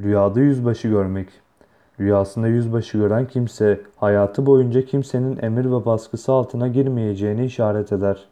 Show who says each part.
Speaker 1: Rüyada yüzbaşı görmek. Rüyasında yüzbaşı gören kimse hayatı boyunca kimsenin emir ve baskısı altına girmeyeceğini işaret eder.